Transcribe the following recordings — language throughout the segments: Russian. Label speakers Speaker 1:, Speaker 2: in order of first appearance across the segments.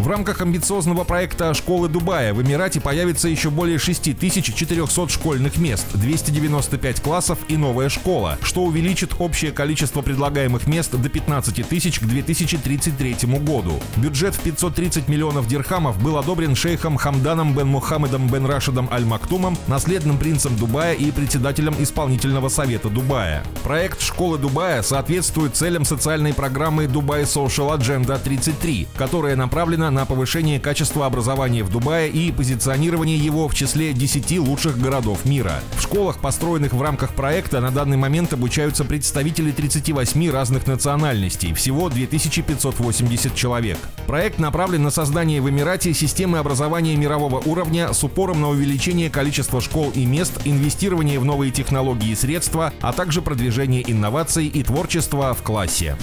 Speaker 1: В рамках амбициозного проекта «Школы Дубая» в Эмирате появится еще более 6400 школьных мест, 295 классов и новая школа, что увеличит общее количество предлагаемых мест до 15 тысяч к 2033 году. Бюджет в 530 миллионов дирхамов был одобрен шейхом Хамданом бен Мухаммедом бен Рашидом Аль-Мактумом, наследным принцем Дубая и председателем исполнительного совета Дубая. Проект «Школы Дубая» соответствует целям социальной программы «Дубай Social Agenda 33», которая направлена на повышение качества образования в Дубае и позиционирование его в числе 10 лучших городов мира. В школах, построенных в рамках проекта, на данный момент обучаются представители 38 разных национальностей, всего 2580 человек. Проект направлен на создание в Эмирате системы образования мирового уровня с упором на увеличение количества школ и мест, инвестирование в новые технологии и средства, а также продвижение инноваций и творчества в классе.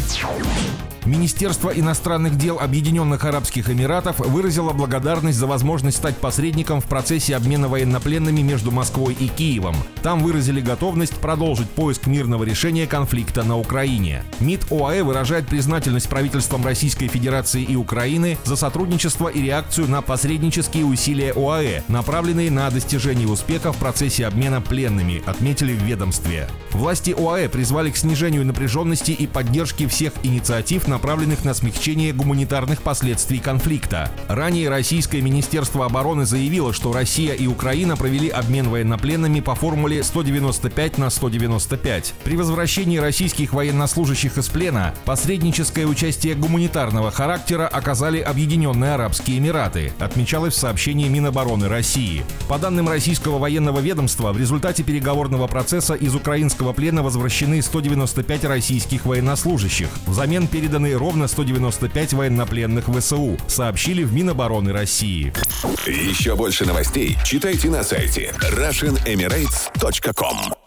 Speaker 1: Министерство иностранных дел Объединенных Арабских Эмиратов выразило благодарность за возможность стать посредником в процессе обмена военнопленными между Москвой и Киевом. Там выразили готовность продолжить поиск мирного решения конфликта на Украине. МИД ОАЭ выражает признательность правительствам Российской Федерации и Украины за сотрудничество и реакцию на посреднические усилия ОАЭ, направленные на достижение успеха в процессе обмена пленными, отметили в ведомстве. Власти ОАЭ призвали к снижению напряженности и поддержке всех инициатив, направленных на смягчение гуманитарных последствий конфликта. Ранее Российское Министерство обороны заявило, что Россия и Украина провели обмен военнопленными по формуле 195 на 195. При возвращении российских военнослужащих из плена посредническое участие гуманитарного характера оказали Объединенные Арабские Эмираты, отмечалось в сообщении Минобороны России. По данным российского военного ведомства, в результате переговорного процесса из украинского плена возвращены 195 российских военнослужащих. Взамен переданы переданы ровно 195 военнопленных ВСУ, сообщили в Минобороны России.
Speaker 2: Еще больше новостей читайте на сайте RussianEmirates.com